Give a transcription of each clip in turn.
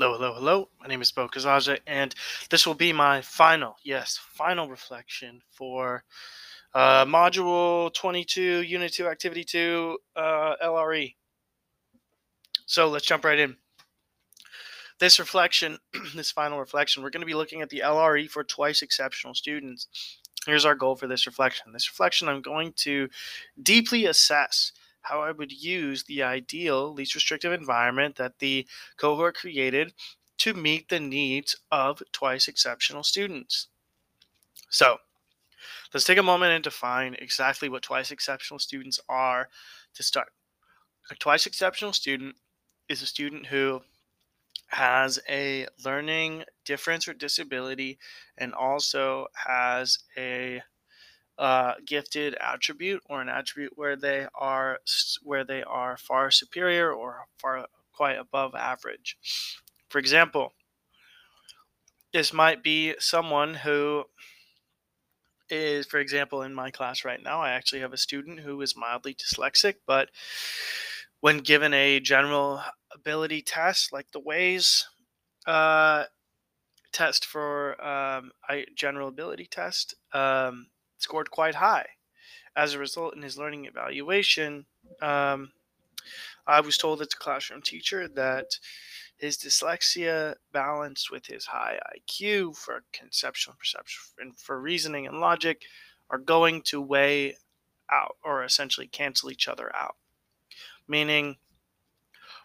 Hello, hello, hello. My name is Bo Kazaja, and this will be my final, yes, final reflection for uh, Module 22, Unit 2, Activity 2, uh, LRE. So let's jump right in. This reflection, this final reflection, we're going to be looking at the LRE for twice exceptional students. Here's our goal for this reflection. This reflection, I'm going to deeply assess how I would use the ideal, least restrictive environment that the cohort created to meet the needs of twice exceptional students. So, let's take a moment and define exactly what twice exceptional students are to start. A twice exceptional student is a student who has a learning difference or disability and also has a uh, gifted attribute or an attribute where they are where they are far superior or far quite above average. For example, this might be someone who is, for example, in my class right now, I actually have a student who is mildly dyslexic, but when given a general ability test like the WAIS uh, test for um, general ability test, um, scored quite high. As a result, in his learning evaluation, um, I was told as a classroom teacher that his dyslexia balanced with his high IQ for conceptual perception and for reasoning and logic are going to weigh out or essentially cancel each other out. Meaning,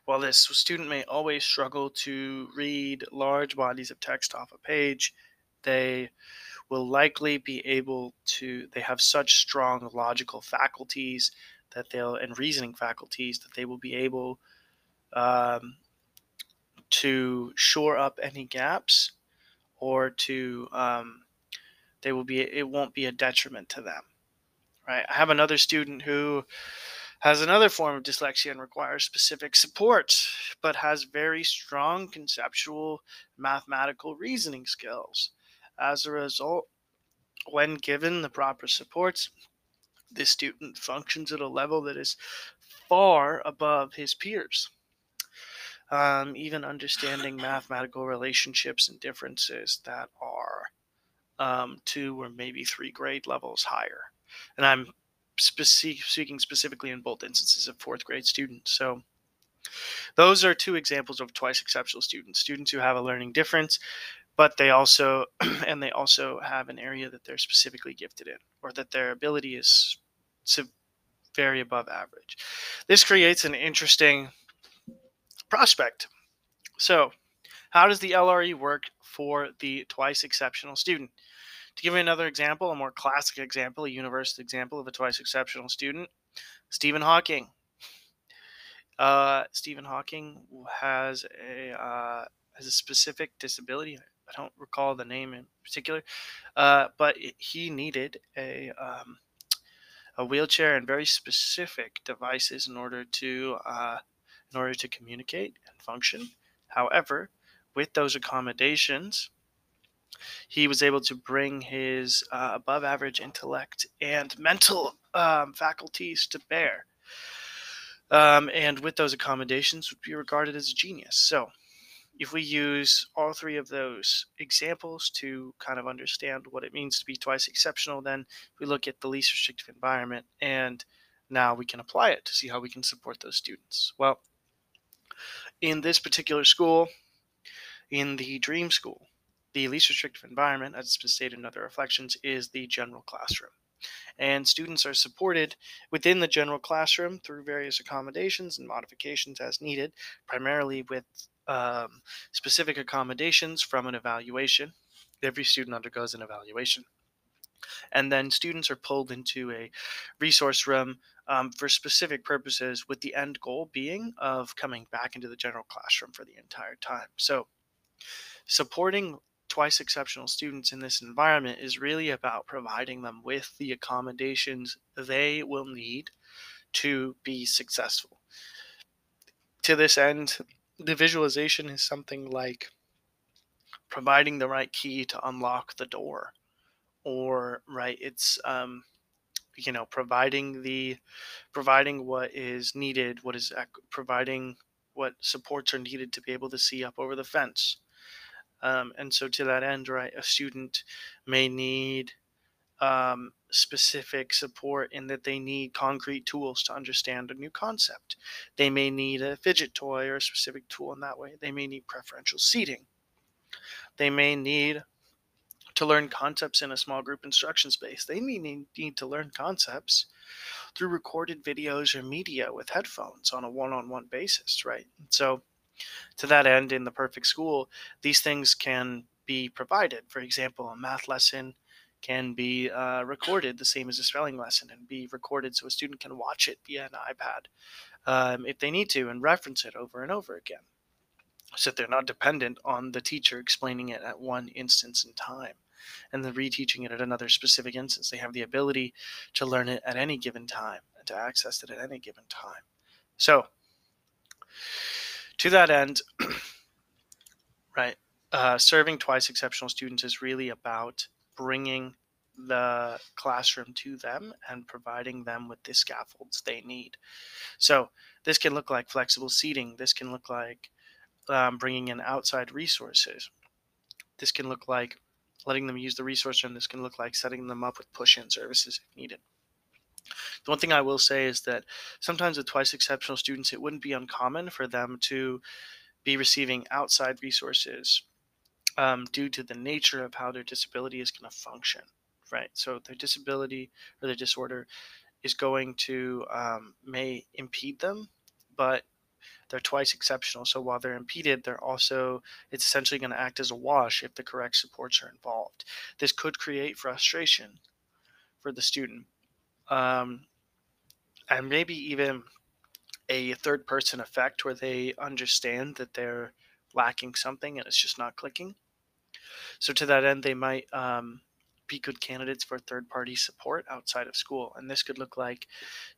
while this student may always struggle to read large bodies of text off a page, they will likely be able to they have such strong logical faculties that they'll and reasoning faculties that they will be able um, to shore up any gaps or to um, they will be it won't be a detriment to them right? I have another student who has another form of dyslexia and requires specific support but has very strong conceptual mathematical reasoning skills as a result, when given the proper supports, the student functions at a level that is far above his peers. Um, even understanding mathematical relationships and differences that are um, two or maybe three grade levels higher. And I'm speaking specifically in both instances of fourth grade students. So those are two examples of twice exceptional students students who have a learning difference but they also and they also have an area that they're specifically gifted in or that their ability is to very above average. This creates an interesting prospect. So how does the lre work for the twice exceptional student? To give you another example a more classic example a universal example of a twice exceptional student stephen hawking. Uh, stephen hawking has a uh, has a specific disability I don't recall the name in particular, uh, but he needed a um, a wheelchair and very specific devices in order to uh, in order to communicate and function. However, with those accommodations, he was able to bring his uh, above average intellect and mental um, faculties to bear. Um, and with those accommodations, would be regarded as a genius. So, if we use all three of those examples to kind of understand what it means to be twice exceptional, then we look at the least restrictive environment and now we can apply it to see how we can support those students. Well, in this particular school, in the Dream School, the least restrictive environment, as it's been stated in other reflections, is the general classroom. And students are supported within the general classroom through various accommodations and modifications as needed, primarily with um, specific accommodations from an evaluation. Every student undergoes an evaluation. And then students are pulled into a resource room um, for specific purposes, with the end goal being of coming back into the general classroom for the entire time. So, supporting twice exceptional students in this environment is really about providing them with the accommodations they will need to be successful. To this end, the visualization is something like providing the right key to unlock the door or right it's um, you know providing the providing what is needed what is providing what supports are needed to be able to see up over the fence. Um, and so, to that end, right, a student may need um, specific support in that they need concrete tools to understand a new concept. They may need a fidget toy or a specific tool in that way. They may need preferential seating. They may need to learn concepts in a small group instruction space. They may need to learn concepts through recorded videos or media with headphones on a one on one basis, right? So, to that end, in the perfect school, these things can be provided. For example, a math lesson can be uh, recorded the same as a spelling lesson and be recorded so a student can watch it via an iPad um, if they need to and reference it over and over again so that they're not dependent on the teacher explaining it at one instance in time and then reteaching it at another specific instance. They have the ability to learn it at any given time and to access it at any given time. So, to that end, right, uh, serving twice exceptional students is really about bringing the classroom to them and providing them with the scaffolds they need. So this can look like flexible seating. This can look like um, bringing in outside resources. This can look like letting them use the resource room. This can look like setting them up with push-in services if needed. The one thing I will say is that sometimes with twice exceptional students, it wouldn't be uncommon for them to be receiving outside resources um, due to the nature of how their disability is going to function, right? So their disability or their disorder is going to um, may impede them, but they're twice exceptional. So while they're impeded, they're also it's essentially going to act as a wash if the correct supports are involved. This could create frustration for the student, um, and maybe even a third person effect where they understand that they're lacking something and it's just not clicking. So to that end, they might um, be good candidates for third party support outside of school. And this could look like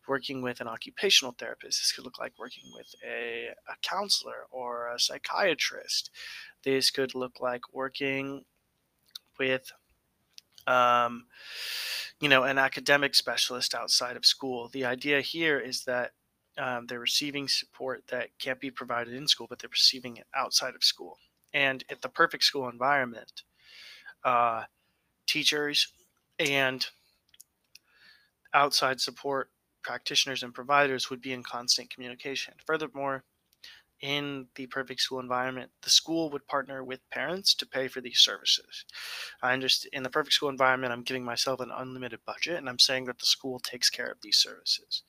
working with an occupational therapist. This could look like working with a, a counselor or a psychiatrist. This could look like working with, um, you know, an academic specialist outside of school. The idea here is that um, they're receiving support that can't be provided in school, but they're receiving it outside of school. And at the perfect school environment, uh, teachers and outside support practitioners and providers would be in constant communication. Furthermore, in the perfect school environment, the school would partner with parents to pay for these services. I understand in the perfect school environment, I'm giving myself an unlimited budget and I'm saying that the school takes care of these services.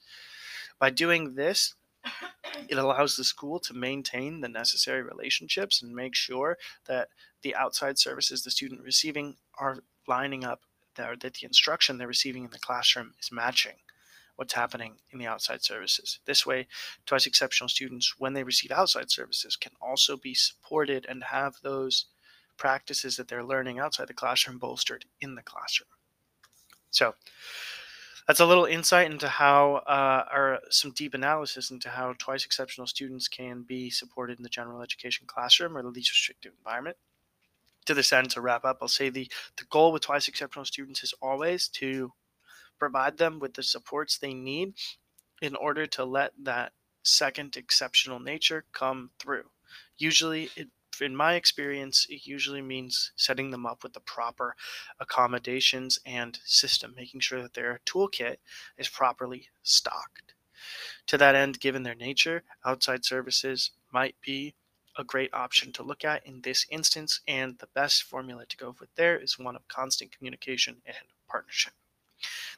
By doing this, it allows the school to maintain the necessary relationships and make sure that the outside services the student receiving are lining up that, that the instruction they're receiving in the classroom is matching what's happening in the outside services. This way, twice exceptional students, when they receive outside services, can also be supported and have those practices that they're learning outside the classroom bolstered in the classroom. That's a little insight into how, uh, or some deep analysis into how twice exceptional students can be supported in the general education classroom or the least restrictive environment. To this end, to wrap up, I'll say the, the goal with twice exceptional students is always to provide them with the supports they need in order to let that second exceptional nature come through. Usually, it in my experience, it usually means setting them up with the proper accommodations and system, making sure that their toolkit is properly stocked. To that end, given their nature, outside services might be a great option to look at in this instance, and the best formula to go with there is one of constant communication and partnership.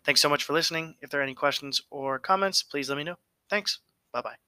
Thanks so much for listening. If there are any questions or comments, please let me know. Thanks. Bye bye.